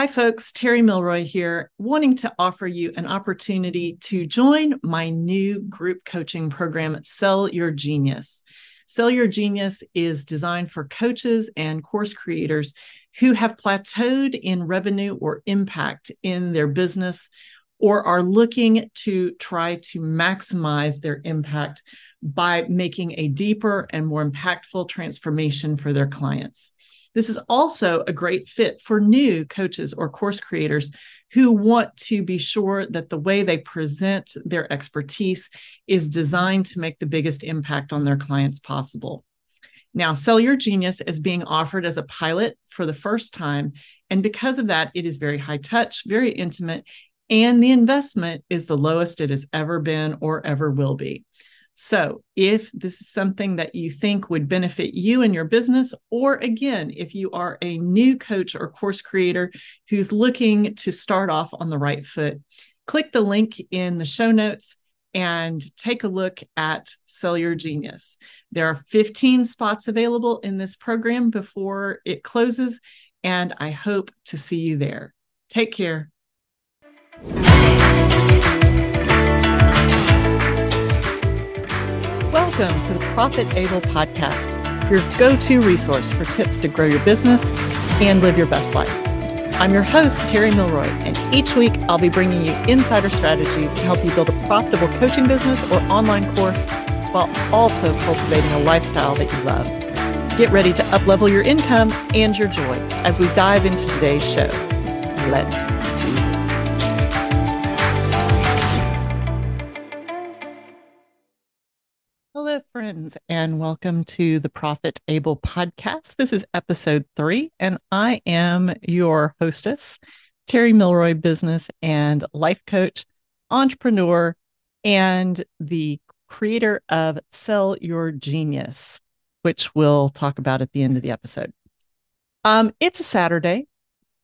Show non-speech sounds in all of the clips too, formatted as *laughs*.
Hi, folks. Terri Milroy here, wanting to offer you an opportunity to join my new group coaching program, Sell Your Genius. Sell Your Genius is designed for coaches and course creators who have plateaued in revenue or impact in their business or are looking to try to maximize their impact by making a deeper and more impactful transformation for their clients. This is also a great fit for new coaches or course creators who want to be sure that the way they present their expertise is designed to make the biggest impact on their clients possible. Now, Sell Your Genius is being offered as a pilot for the first time. And because of that, it is very high touch, very intimate, and the investment is the lowest it has ever been or ever will be. So, if this is something that you think would benefit you and your business, or again, if you are a new coach or course creator who's looking to start off on the right foot, click the link in the show notes and take a look at Sell Your Genius. There are 15 spots available in this program before it closes, and I hope to see you there. Take care. Welcome to the Profit Able Podcast, your go to resource for tips to grow your business and live your best life. I'm your host, Terri Milroy, and each week I'll be bringing you insider strategies to help you build a profitable coaching business or online course while also cultivating a lifestyle that you love. Get ready to uplevel your income and your joy as we dive into today's show. Let's do this. Friends, and welcome to the Profit Able podcast. This is episode three, and I am your hostess, Terri Milroy, business and life coach, entrepreneur, and the creator of Sell Your Genius, which we'll talk about at the end of the episode. Um, it's a Saturday,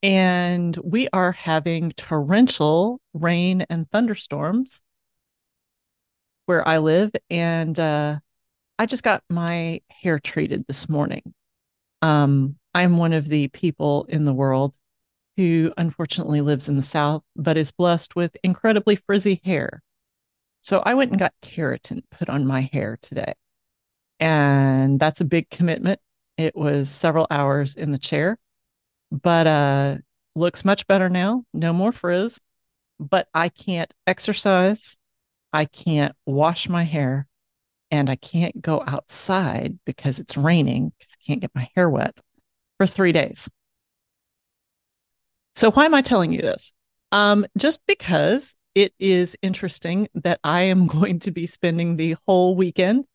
and we are having torrential rain and thunderstorms where I live, and uh, I just got my hair treated this morning. Um, I'm one of the people in the world who unfortunately lives in the South, but is blessed with incredibly frizzy hair. So I went and got keratin put on my hair today. And that's a big commitment. It was several hours in the chair, but uh looks much better now. No more frizz, but I can't exercise I can't wash my hair and I can't go outside because it's raining because I can't get my hair wet for three days. So, why am I telling you this? Um, just because it is interesting that I am *laughs* going to be spending the whole weekend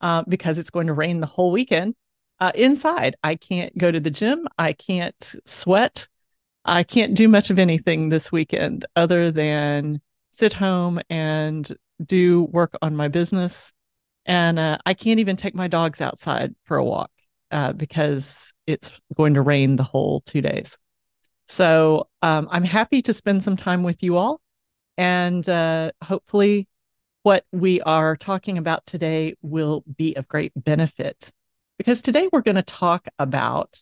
uh, because it's going to rain the whole weekend uh, inside. I can't go to the gym. I can't sweat. I can't do much of anything this weekend other than sit home and do work on my business. And uh, I can't even take my dogs outside for a walk uh, because it's going to rain the whole two days. So um, I'm happy to spend some time with you all. And uh, hopefully, what we are talking about today will be of great benefit. Because today we're going to talk about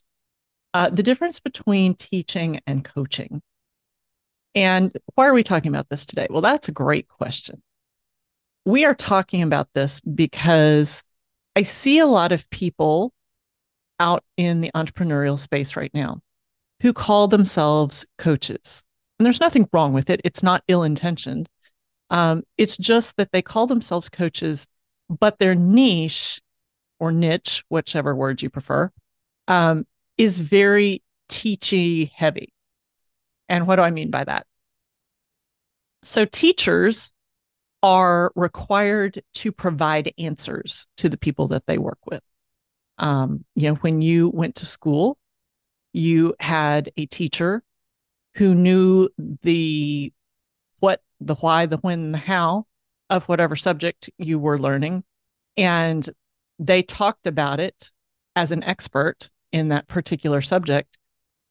uh, the difference between teaching and coaching. And why are we talking about this today? Well, that's a great question we are talking about this because I see a lot of people out in the entrepreneurial space right now who call themselves coaches. And there's nothing wrong with it, it's not ill intentioned. Um, it's just that they call themselves coaches, but their niche or niche, whichever word you prefer, um, is very teachy heavy. And what do I mean by that? So, teachers are required to provide answers to the people that they work with. Um, you know, when you went to school, you had a teacher who knew the what, the why, the when, the how of whatever subject you were learning. And they talked about it as an expert in that particular subject.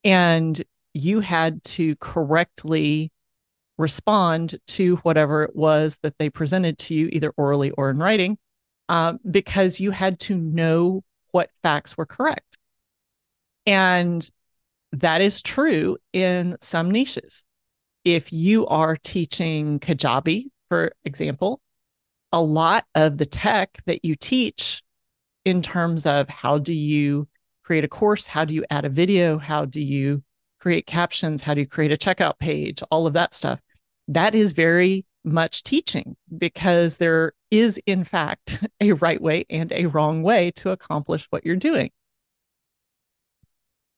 And you had to correctly respond to whatever it was that they presented to you, either orally or in writing, uh, because you had to know what facts were correct. And that is true in some niches. If you are teaching Kajabi, for example, a lot of the tech that you teach in terms of how do you create a course, how do you add a video, how do you create captions, how do you create a checkout page, all of that stuff. That is very much teaching because there is, in fact, *laughs* a right way and a wrong way to accomplish what you're doing.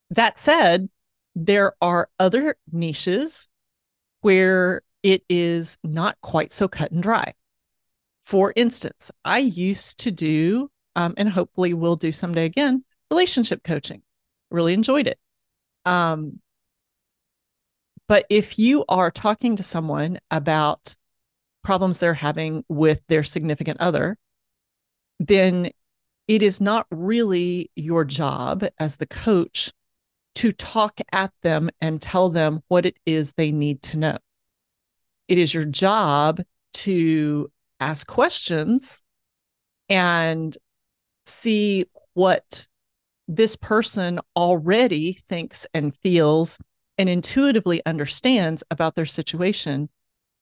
That said, there are other niches where it is not quite so cut and dry. For instance, I used to do, um, and hopefully will do someday again, relationship coaching. Really enjoyed it. Um, but if you are talking to someone about problems they're having with their significant other, then it is not really your job as the coach to talk at them and tell them what it is they need to know. It is your job to ask questions and see what this person already thinks and feels and intuitively understands about their situation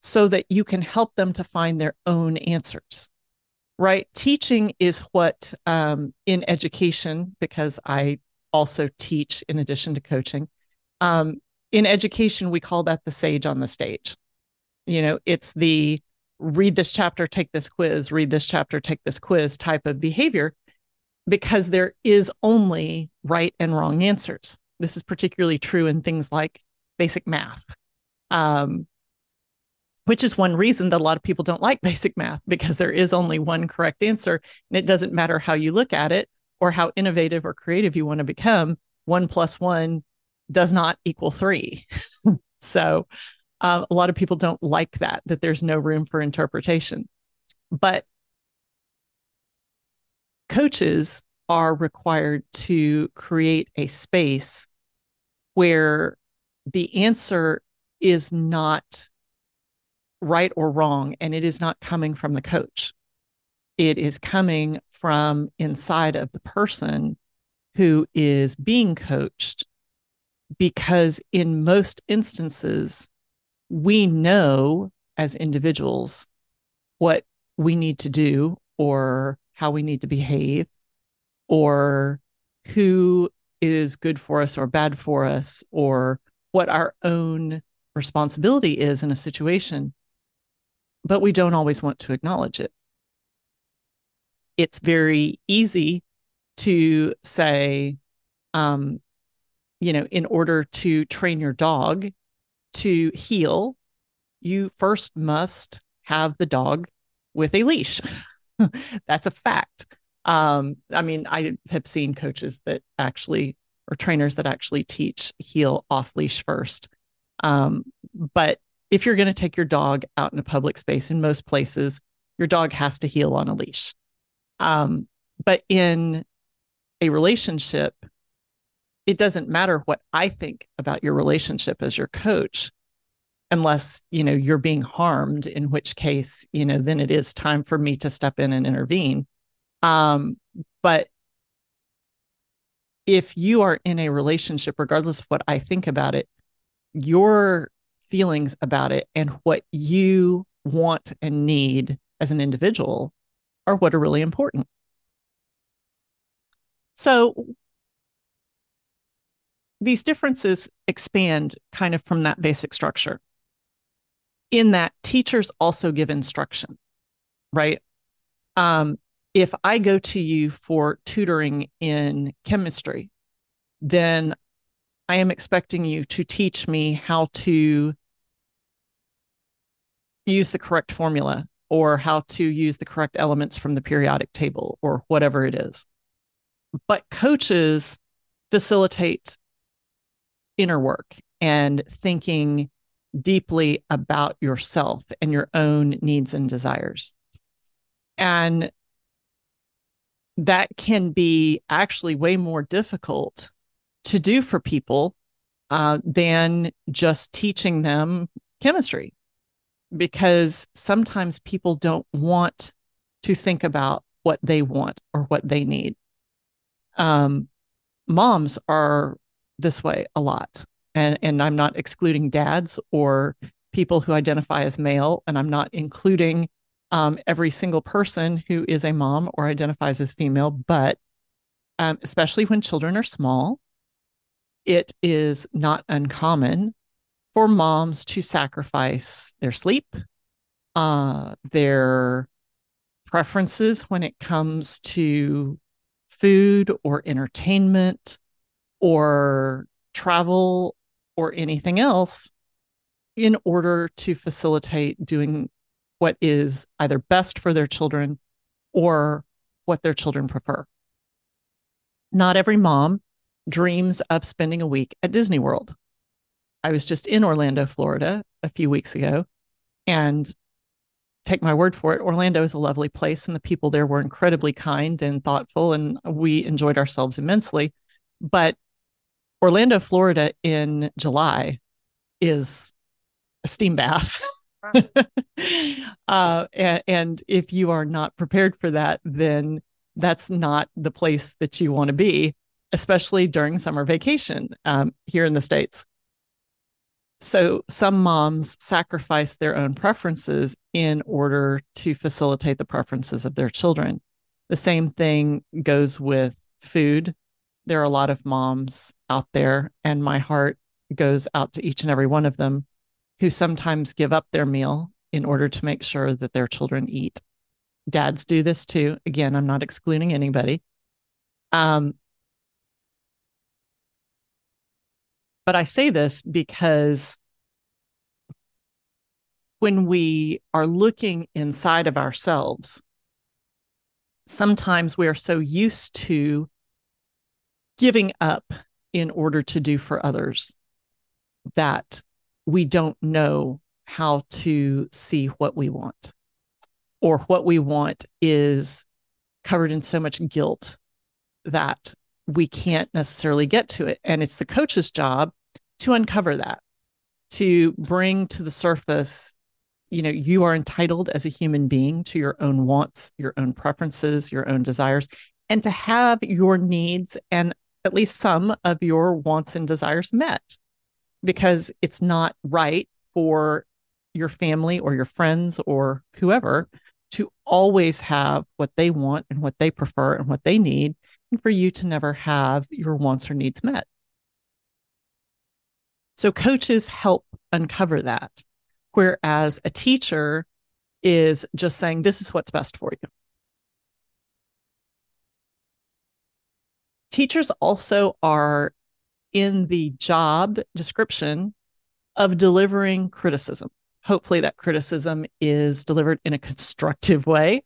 so that you can help them to find their own answers right teaching is what um, in education because i also teach in addition to coaching. Um, in education, we call that the sage on the stage. You know, it's the read this chapter, take this quiz, read this chapter, take this quiz type of behavior because there is only right and wrong answers. This is particularly true in things like basic math, um, which is one reason that a lot of people don't like *laughs* basic math because there is only one correct answer. And it doesn't matter how you look at it or how innovative or creative you want to become, one plus one does not equal three. *laughs* so uh, a lot of people don't like that, that there's no room for interpretation. But coaches are required to create a space where the answer is not right or wrong and it is not coming from the coach. It is coming from inside of the person who is being coached because in most instances we know as individuals what we need to do or how we need to behave or who is good for us or bad for us or what our own responsibility is in a situation but we don't always want to acknowledge it it's very easy to say, um, you know, in order to train your dog to heel, you first must have the dog with a leash. *laughs* That's a fact. Um, I mean, I have seen coaches that actually, or trainers that actually teach heel off leash first. Um, but if you're going to take your dog out in a public space, in most places, your dog has to heel on a leash. Um, but in a relationship, it doesn't matter what I think about your relationship as your coach, unless you know you're being harmed, in which case, you know, then it is time for me to step in and intervene. Um, but if you are in a relationship, regardless of what I think about it, your feelings about it and what you want and need as an individual are what are really important. So these differences expand kind of from that basic structure in that teachers also give instruction, right? Um, if I go to you for tutoring in chemistry, then I am expecting you to teach me how to use the correct formula or how to use the correct elements from the periodic table or whatever it is. But coaches facilitate inner work and thinking deeply about yourself and your own needs and desires. And that can be actually way more difficult to do for people uh, than just teaching them chemistry because sometimes people don't want to think about what they want or what they need. Um, moms are this way a lot. And, and I'm not excluding dads or people who identify as male, and I'm not including um, every single person who is a mom or identifies as female, but um, especially when children are small, it is not uncommon for moms to sacrifice their sleep, uh, their preferences when it comes to food or entertainment or travel or anything else in order to facilitate doing what is either best for their children or what their children prefer. Not every mom dreams of spending a week at Disney World. I was just in Orlando, Florida a few weeks ago, and take my word for it, Orlando is a lovely place, and the people there were incredibly kind and thoughtful, and we enjoyed ourselves immensely. But Orlando, Florida in July is a steam bath. *laughs* *laughs* uh, and, and if you are not prepared for that, then that's not the place that you want to be, especially during summer vacation um, here in the States. So some moms sacrifice their own preferences in order to facilitate the preferences of their children. The same thing goes with food. There are a lot of moms out there, and my heart goes out to each and every one of them who sometimes give up their meal in order to make sure that their children eat. Dads do this too. Again, I'm not excluding anybody. Um, but I say this because when we are looking inside of ourselves, sometimes we are so used to giving up in order to do for others that we don't know how to see what we want, or what we want is covered in so much guilt that we can't necessarily get to it. And it's the coach's job to uncover that, to bring to the surface, you know, you are entitled as a human being to your own wants, your own preferences, your own desires, and to have your needs and at least some of your wants and desires met because it's not right for your family or your friends or whoever to always have what they want and what they prefer and what they need, and for you to never have your wants or needs met. So, coaches help uncover that, whereas a teacher is just saying, This is what's best for you. Teachers also are in the job description of delivering criticism. Hopefully, that criticism is delivered in a constructive way.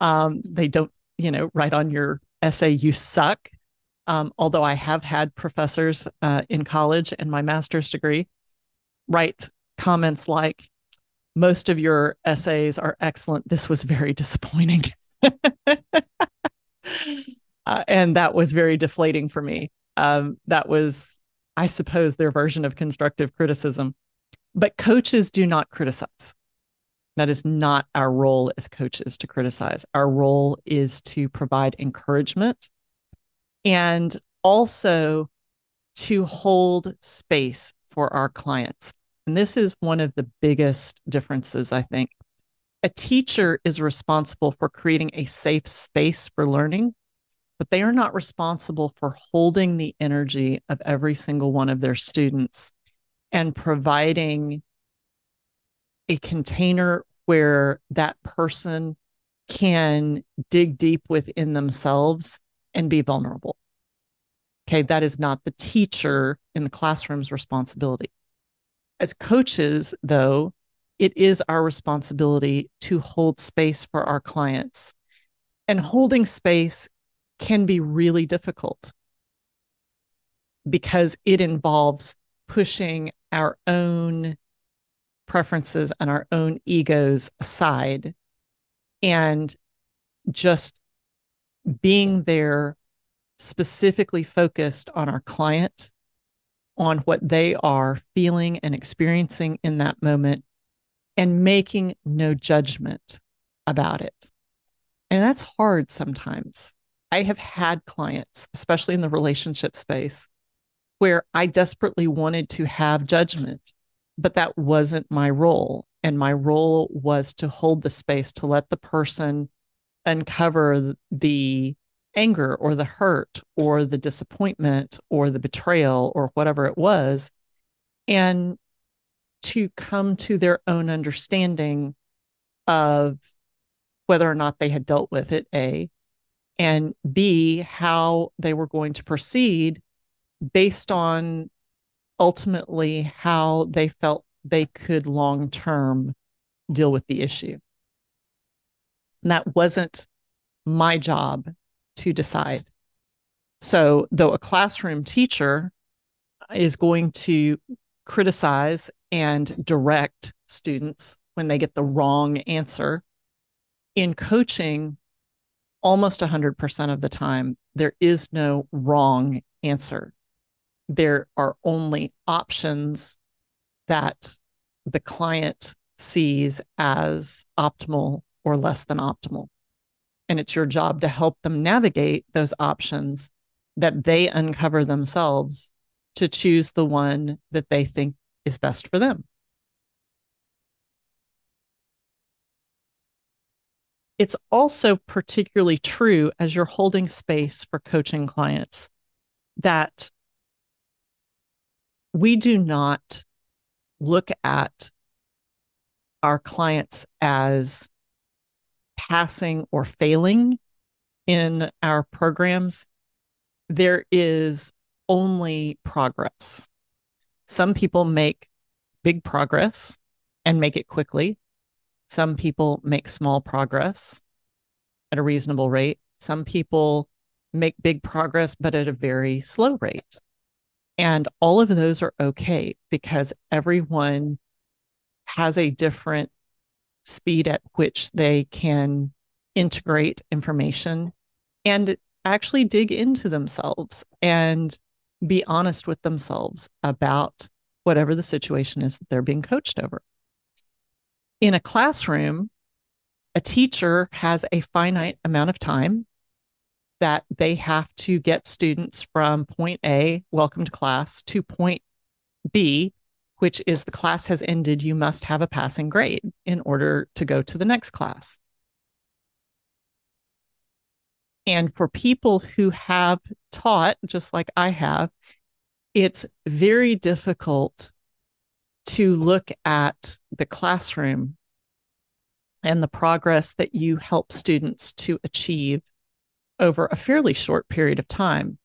Um, they don't, you know, write on your essay, you suck. Um, although I have had professors uh, in college and my master's degree write comments like, most of your essays are excellent. This was very disappointing. *laughs* uh, and that was very deflating for me um, that was, I suppose, their version of constructive criticism. But coaches do not criticize. That is not our role as coaches to criticize. Our role is to provide encouragement and also to hold space for our clients. And this is one of the biggest differences, I think. A teacher is responsible for creating a safe space for learning but they are not responsible for holding the energy of every single one of their students and providing a container where that person can dig deep within themselves and be vulnerable. Okay, that is not the teacher in the classroom's responsibility. As coaches, though, it is our responsibility to hold space for our clients. And holding space can be really difficult because it involves pushing our own preferences and our own egos aside and just being there specifically focused on our client on what they are feeling and experiencing in that moment and making no judgment about it. And that's hard sometimes. I have had clients, especially in the relationship space, where I desperately wanted to have judgment, but that wasn't my role. And my role was to hold the space to let the person uncover the anger or the hurt or the disappointment or the betrayal or whatever it was, and to come to their own understanding of whether or not they had dealt with it, A, and B, how they were going to proceed based on ultimately how they felt they could long term deal with the issue. And that wasn't my job to decide. So, though a classroom teacher is going to criticize and direct students when they get the wrong answer, in coaching, almost 100% of the time, there is no wrong answer. There are only options that the client sees as optimal or less than optimal. And it's your job to help them navigate those options that they uncover themselves to choose the one that they think is best for them. It's also particularly true as you're holding space for coaching clients that we do not look at our clients as passing or failing in our programs. There is only progress. Some people make big progress and make it quickly. Some people make small progress at a reasonable rate. Some people make big progress, but at a very slow rate. And all of those are okay because everyone has a different speed at which they can integrate information and actually dig into themselves and be honest with themselves about whatever the situation is that they're being coached over. In a classroom, a teacher has a finite amount of time that they have to get students from point A, welcome to class, to point B, which is the class has ended, you must have a passing grade in order to go to the next class. And for people who have taught, just like I have, it's very difficult to look at the classroom and the progress that you help students to achieve over a fairly short period of time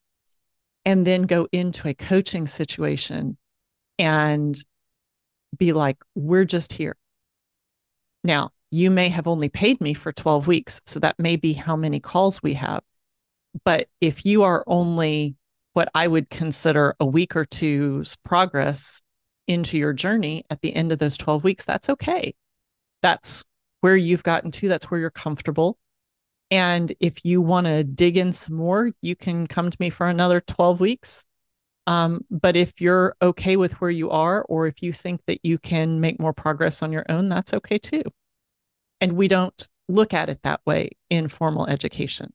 and then go into a coaching situation and be like, we're just here. Now, you may have only paid me for 12 weeks. So that may be how many calls we have. But if you are only what I would consider a week or two's progress into your journey at the end of those 12 weeks, that's okay. That's where you've gotten to, that's where you're comfortable. And if you want to dig in some more, you can come to me for another 12 weeks. Um, but if you're okay with where you are, or if you think that you can make more progress on your own, that's okay too. And we don't look at it that way in formal education.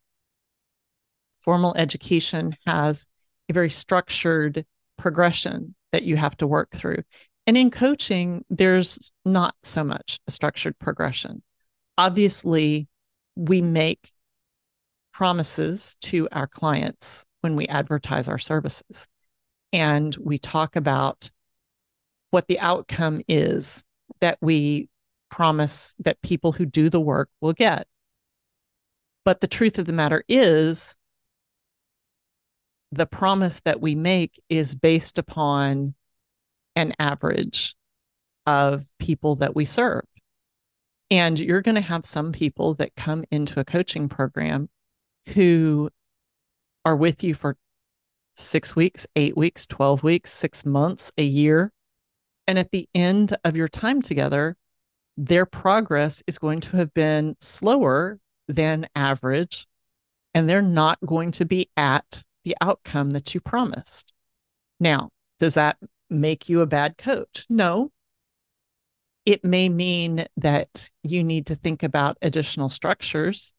Formal education has a very structured progression that you have to work through. And in coaching, there's not so much a structured progression. Obviously, we make promises to our clients when we advertise our services. And we talk about what the outcome is that we promise that people who do the work will get. But the truth of the matter is, the promise that we make is based upon an average of people that we serve. And you're going to have some people that come into a coaching program who are with you for six weeks, eight weeks, 12 weeks, six months, a year. And at the end of your time together, their progress is going to have been slower than average, and they're not going to be at the outcome that you promised. Now, does that make you a bad coach? No, it may mean that you need to think about additional structures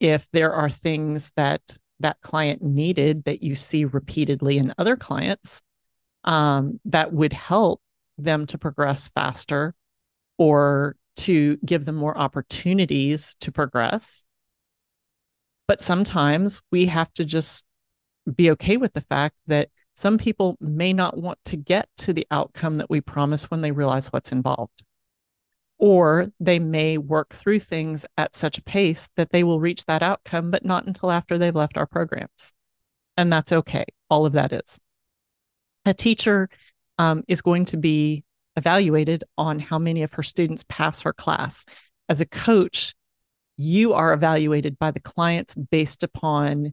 if there are things that that client needed that you see repeatedly in other clients um, that would help them to progress faster or to give them more opportunities to progress. But sometimes we have to just be okay with the fact that some people may not want to get to the outcome that we promise when they realize what's involved. Or they may work through things at such a pace that they will reach that outcome, but not until after they've left our programs. And that's okay. All of that is. A teacher um, is going to be evaluated on how many of her students pass her class. As a coach, you are evaluated by the clients based upon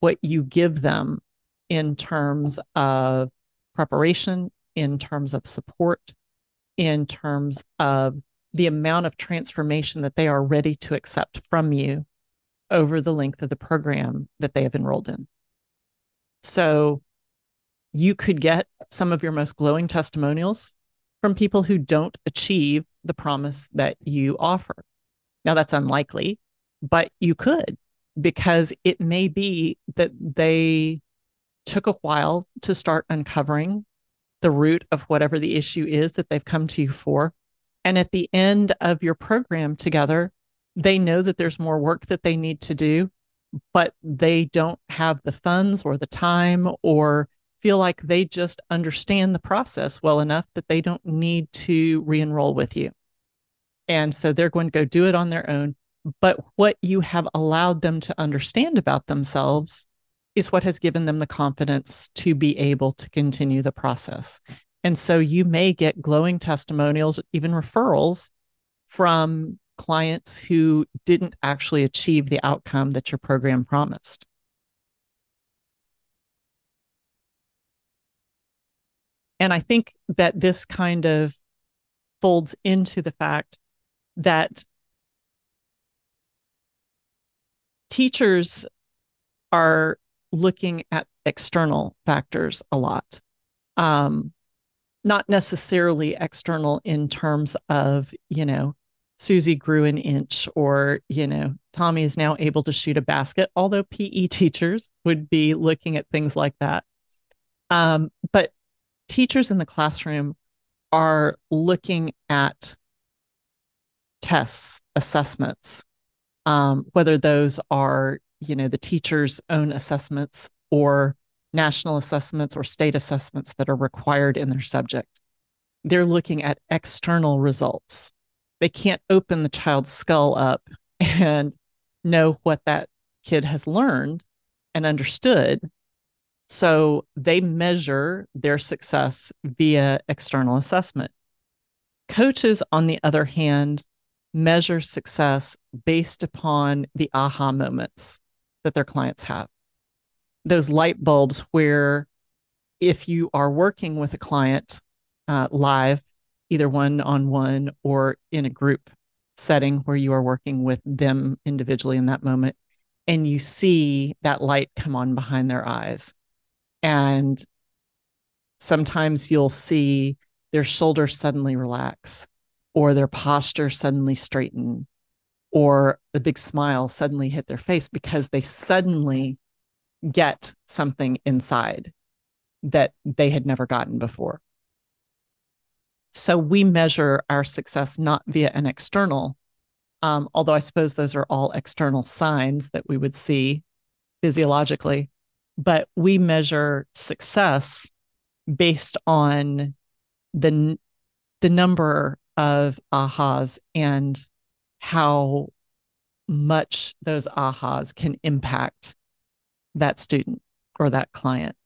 what you give them in terms of preparation, in terms of support, in terms of the amount of transformation that they are ready to accept from you over the length of the program that they have enrolled in. So you could get some of your most glowing testimonials from people who don't achieve the promise that you offer. Now, that's unlikely, but you could because it may be that they took a while to start uncovering the root of whatever the issue is that they've come to you for. And at the end of your program together, they know that there's more work that they need to do, but they don't have the funds or the time or feel like they just understand the process well enough that they don't need to re enroll with you. And so they're going to go do it on their own. But what you have allowed them to understand about themselves is what has given them the confidence to be able to continue the process. And so you may get glowing testimonials, even referrals from clients who didn't actually achieve the outcome that your program promised. And I think that this kind of folds into the fact that teachers are looking at external factors a lot. Um, not necessarily external in terms of, you know, Susie grew an inch or, you know, Tommy is now able to shoot a basket, although PE *laughs* teachers would be looking at things like that. Um, but teachers in the classroom are looking at tests, assessments, um, whether those are you know the teacher's own assessments or national assessments or state assessments that are required in their subject. They're looking at external results. They can't open the child's skull up and know what that kid has learned and understood. So they measure their success via external assessment. Coaches on the other hand measure success based upon the aha moments that their clients have. Those light bulbs where if you are working with a client uh, live, either one on one or in a group setting where you are working with them individually in that moment, and you see that light come on behind their eyes. And sometimes you'll see their shoulders suddenly relax or their posture suddenly straighten or a big smile suddenly hit their face because they suddenly get something inside that they had never gotten before. So we measure our success not via an external, um, although I suppose those are all external signs that we would see physiologically, but we measure success based on the the number of ahas and how much those ahas can impact that student or that client.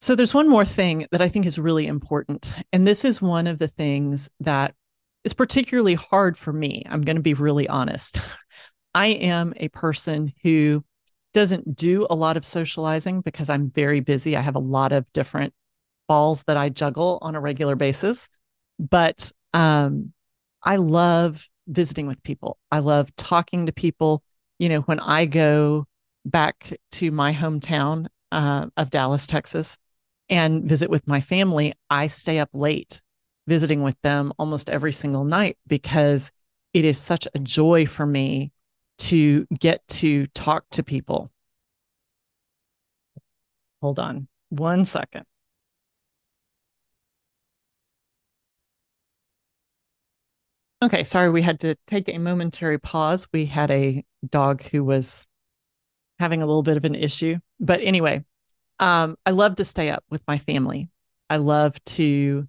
So there's one more thing that I think is really important. And this is one of the things that is particularly hard for me. I'm going to be really honest. *laughs* I am a person who doesn't do a lot of socializing because I'm very busy. I have a lot of different balls that I juggle on a regular basis. But um, I love visiting with people. I love talking to people. You know, when I go back to my hometown uh, of Dallas, Texas, and visit with my family, I stay up late visiting with them almost every single night because it is such a joy for me to get to talk to people. Hold on. One second. Okay, sorry, we had to take a momentary pause. We had a dog who was having a little bit of an issue. But anyway, um, I love to stay up with my family. I love to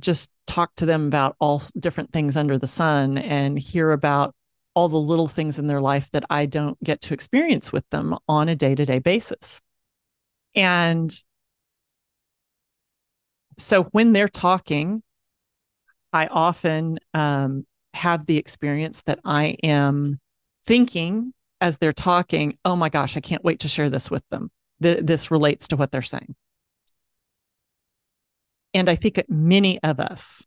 just talk to them about all different things under the sun and hear about all the little things in their life that I don't get to experience with them on a day to day basis. And so when they're talking, I often um, have the experience that I am thinking as they're talking, oh my gosh, I can't wait to share this with them. Th- this relates to what they're saying. And I think many of us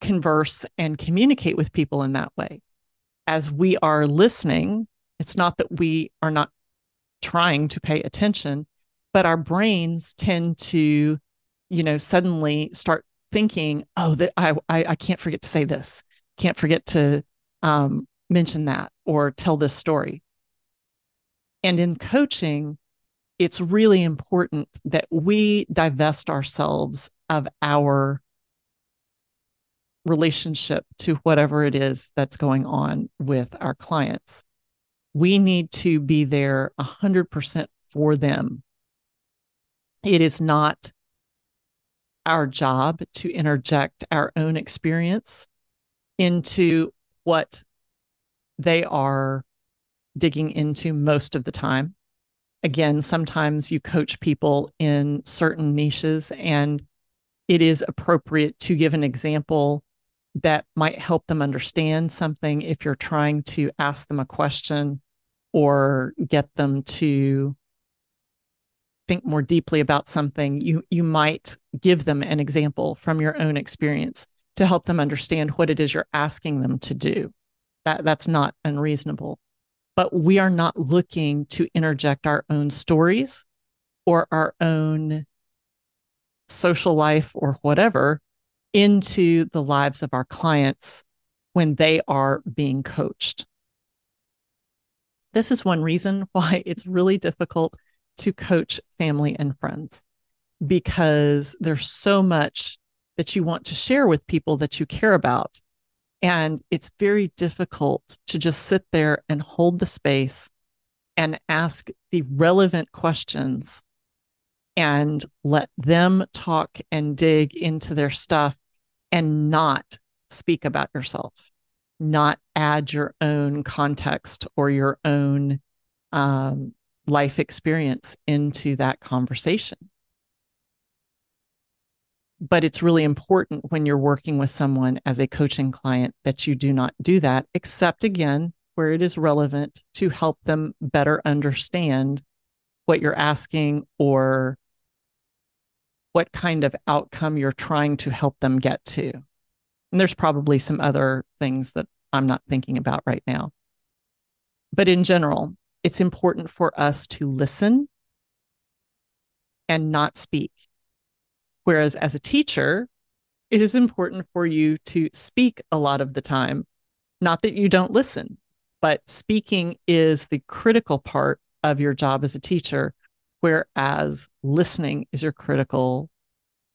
converse and communicate with people in that way. As we are listening, it's not that we are not trying to pay attention, but our brains tend to, you know, suddenly start thinking, oh, that I, I, I can't forget to say this, can't forget to um, mention that or tell this story. And in coaching, it's really important that we divest ourselves of our relationship to whatever it is that's going on with our clients. We need to be there 100% for them. It is not our job to interject our own experience into what they are digging into most of the time. Again, sometimes you coach people in certain niches, and it is appropriate to give an example that might help them understand something if you're trying to ask them a question or get them to think more deeply about something you you might give them an example from your own experience to help them understand what it is you're asking them to do that that's not unreasonable but we are not looking to interject our own stories or our own social life or whatever into the lives of our clients when they are being coached. This is one reason why it's really difficult to coach family and friends because there's so much that you want to share with people that you care about. And it's very difficult to just sit there and hold the space and ask the relevant questions and let them talk and dig into their stuff and not speak about yourself, not add your own context or your own um, life experience into that conversation. But it's really important when you're working with someone as a coaching client that you do not do that, except again, where it is relevant to help them better understand what you're asking or what kind of outcome you're trying to help them get to. And there's probably some other things that I'm not thinking about right now. But in general, it's important for us to listen and not speak. Whereas as a teacher, it is important for you to speak a lot of the time. Not that you don't listen, but speaking is the critical part of your job as a teacher whereas listening is your critical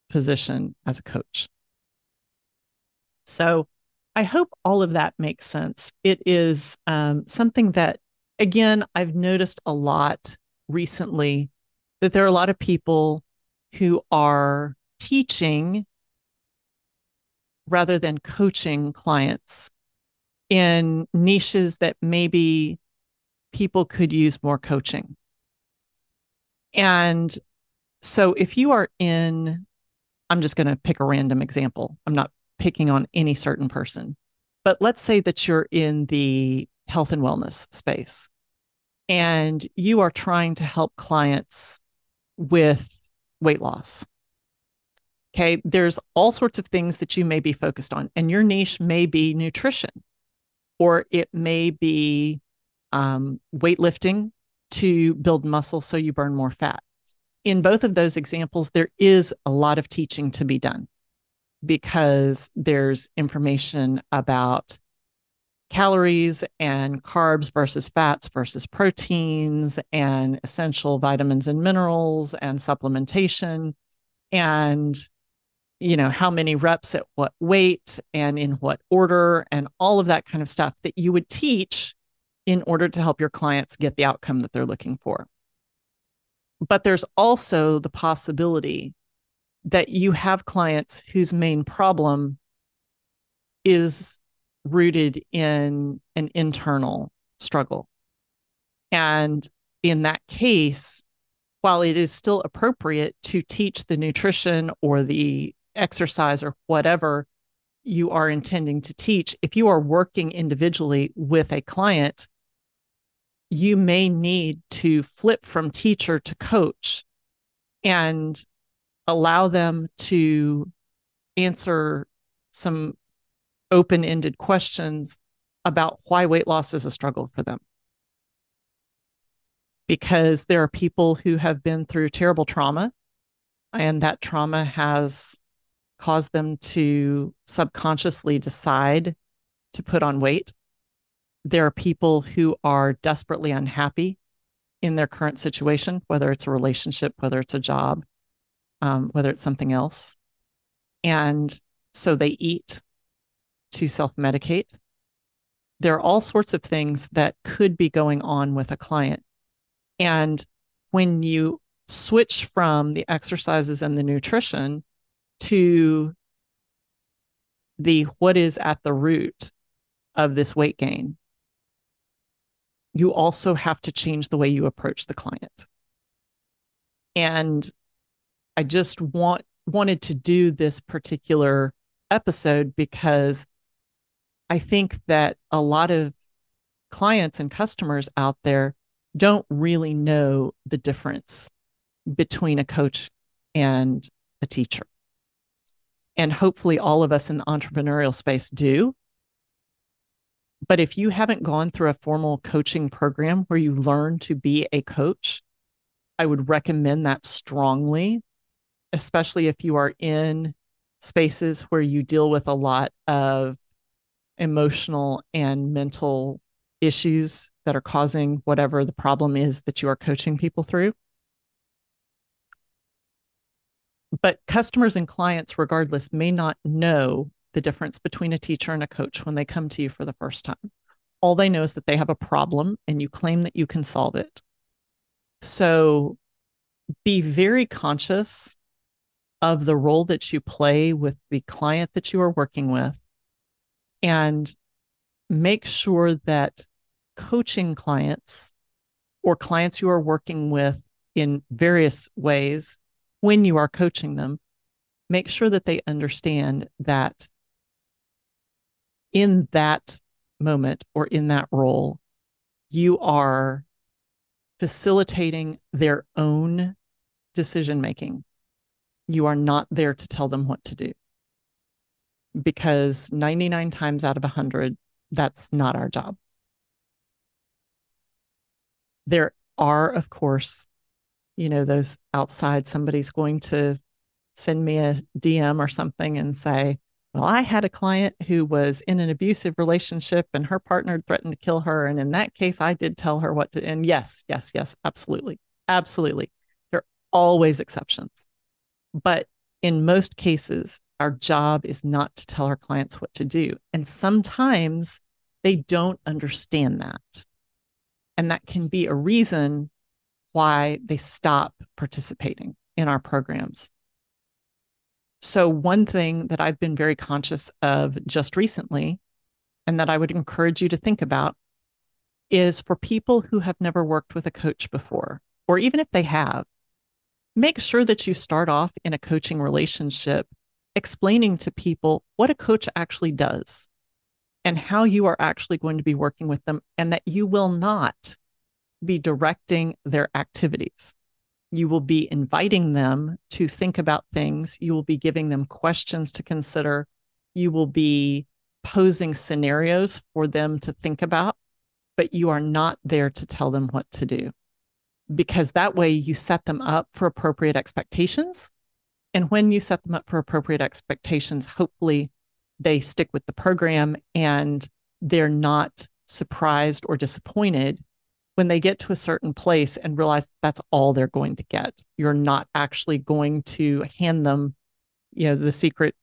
position as a coach. So I hope all of that makes sense. It is um, something that, again, I've noticed a lot recently that there are a lot of people who are teaching rather than coaching clients in niches that maybe people could use more coaching. And so if you are in, I'm just going to pick a random example. I'm not picking on any certain person, but let's say that you're in the health and wellness space and you are trying to help clients with weight loss. Okay. There's all sorts of things that you may be focused on, and your niche may be nutrition, or it may be um, weightlifting to build muscle so you burn more fat. In both of those examples, there is a lot of teaching to be done because there's information about calories and carbs versus fats versus proteins and essential vitamins and minerals and supplementation and you know how many reps at what weight and in what order and all of that kind of stuff that you would teach in order to help your clients get the outcome that they're looking for. But there's also the possibility that you have clients whose main problem is rooted in an internal struggle. And in that case, while it is still appropriate to teach the nutrition or the exercise or whatever you are intending to teach, if you are working individually with a client, you may need to flip from teacher to coach and allow them to answer some open ended questions about why weight loss is a struggle for them. Because there are people who have been through terrible trauma, and that trauma has caused them to subconsciously decide to put on weight. There are people who are desperately unhappy in their current situation, whether it's a relationship, whether it's a job, um, whether it's something else. And so they eat to self medicate. There are all sorts of things that could be going on with a client. And when you switch from the exercises and the nutrition to the what is at the root of this weight gain, you also have to change the way you approach the client. And I just want wanted to do this particular episode because I think that a lot of clients and customers out there don't really know the difference between a coach and a teacher. And hopefully, all of us in the entrepreneurial space do. But if you haven't gone through a formal coaching program where you learn to be a coach, I would recommend that strongly, especially if you are in spaces where you deal with a lot of emotional and mental issues that are causing whatever the problem is that you are coaching people through. But customers and clients, regardless, may not know the difference between a teacher and a coach when they come to you for the first time. All they know is that they have a problem and you claim that you can solve it. So be very conscious of the role that you play with the client that you are working with and make sure that coaching clients or clients you are working with in various ways when you are coaching them, make sure that they understand that in that moment or in that role, you are facilitating their own decision making. You are not there to tell them what to do because 99 times out of 100, that's not our job. There are, of course, you know, those outside, somebody's going to send me a DM or something and say, well, I had a client who was in an abusive relationship and her partner threatened to kill her. And in that case, I did tell her what to. And yes, yes, yes, absolutely. Absolutely. There are always exceptions. But in most cases, our job is not to tell our clients what to do. And sometimes they don't understand that. And that can be a reason why they stop participating in our programs. So, one thing that I've been very conscious of just recently, and that I would encourage you to think about, is for people who have never worked with a coach before, or even if they have, make sure that you start off in a coaching relationship explaining to people what a coach actually does and how you are actually going to be working with them, and that you will not be directing their activities. You will be inviting them to think about things. You will be giving them questions to consider. You will be posing scenarios for them to think about, but you are not there to tell them what to do. Because that way you set them up for appropriate expectations and when you set them up for appropriate expectations, hopefully they stick with the program and they're not surprised or disappointed when they get to a certain place and realize that's all they're going to get. You're not actually going to hand them, you know, the secret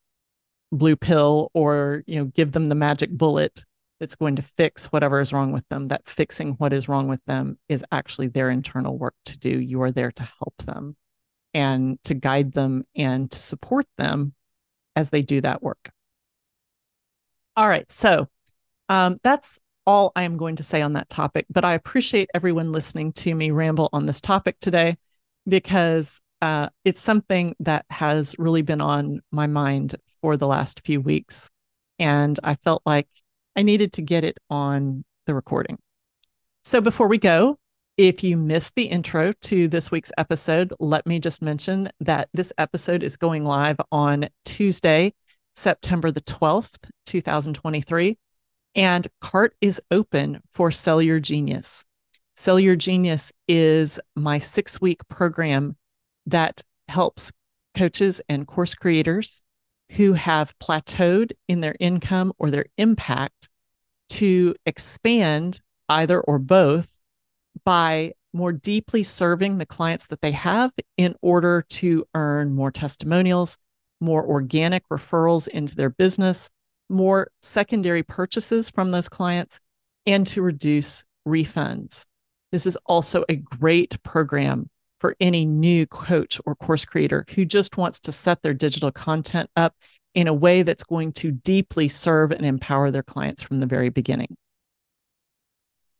blue pill or, you know, give them the magic bullet that's going to fix whatever is wrong with them. That fixing what is wrong with them is actually their internal work to do. You are there to help them and to guide them and to support them as they do that work. All right. So um, that's all I am going to say on that topic, but I appreciate everyone listening to me ramble on this topic today because uh, it's something that has really been on my mind for the last few weeks. And I felt like I needed to get it on the recording. So before we go, if you missed the intro to this week's episode, let me just mention that this episode is going live on Tuesday, September the 12th, 2023. And CART is open for Sell Your Genius. Sell Your Genius is my six week program that helps coaches and course creators who have plateaued in their income or their impact to expand either or both by more deeply serving the clients that they have in order to earn more testimonials, more organic referrals into their business, more secondary purchases from those clients and to reduce refunds. This is also a great program for any new coach or course creator who just wants to set their digital content up in a way that's going to deeply serve and empower their clients from the very beginning.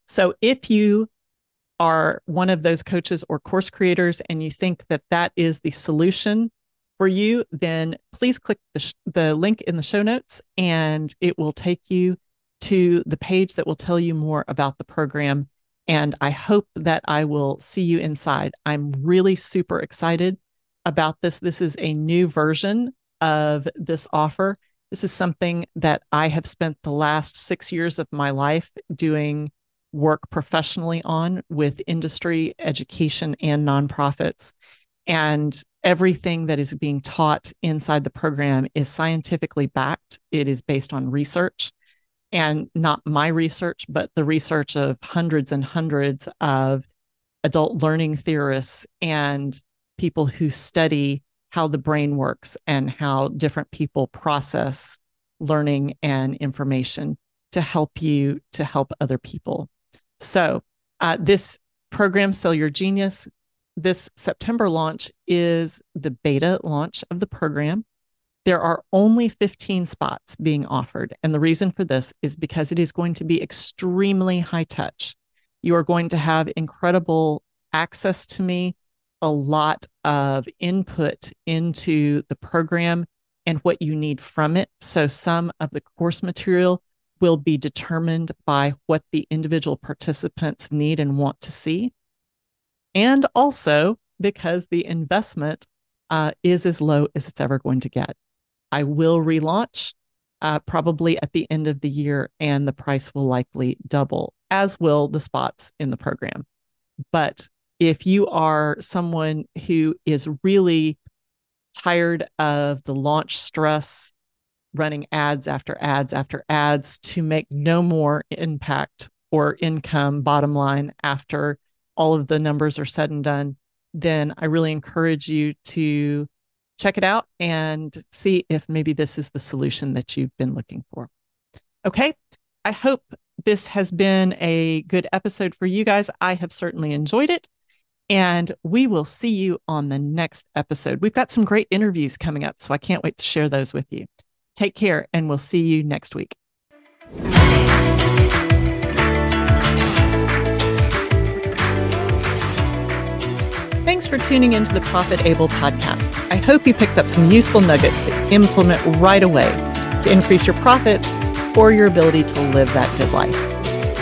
So if you are one of those coaches or course creators and you think that that is the solution for you, then please click the, sh- the link in the show notes and it will take you to the page that will tell you more about the program. And I hope that I will see you inside. I'm really super excited about this. This is a new version of this offer. This is something that I have spent the last six years of my life doing work professionally on with industry, education, and nonprofits. And everything that is being taught inside the program is scientifically backed. It is based on research and not my research, but the research of hundreds and hundreds of adult learning theorists and people who study how the brain works and how different people process learning and information to help you to help other people. So, uh, this program, Sell Your Genius, this September launch is the beta launch of the program. There are only 15 spots being offered. And the reason for this is because it is going to be extremely high touch. You are going to have incredible access to me, a lot of input into the program and what you need from it. So, some of the course material will be determined by what the individual participants need and want to see and also because the investment uh, is as low as it's ever going to get. I will relaunch uh, probably at the end of the year, and the price will likely double, as will the spots in the program. But if you are someone who is really tired of the launch stress, running ads after ads after ads to make no more impact or income bottom line after all of the numbers are said and done, then I really encourage you to check it out and see if maybe this is the solution that you've been looking for. Okay. I hope this has been a good episode for you guys. I have certainly enjoyed it. And we will see you on the next episode. We've got some great interviews coming up, so I can't wait to share those with you. Take care, and we'll see you next week. Thanks for tuning into the Profit Able podcast. I hope you picked up some useful nuggets to implement right away to increase your profits or your ability to live that good life.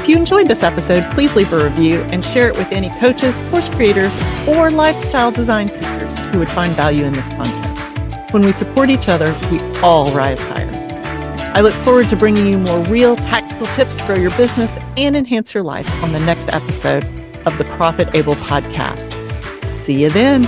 If you enjoyed this episode, please leave a review and share it with any coaches, course creators, or lifestyle design seekers who would find value in this content. When we support each other, we all rise higher. I look forward to bringing you more real tactical tips to grow your business and enhance your life on the next episode of the Profit Able podcast. See you then.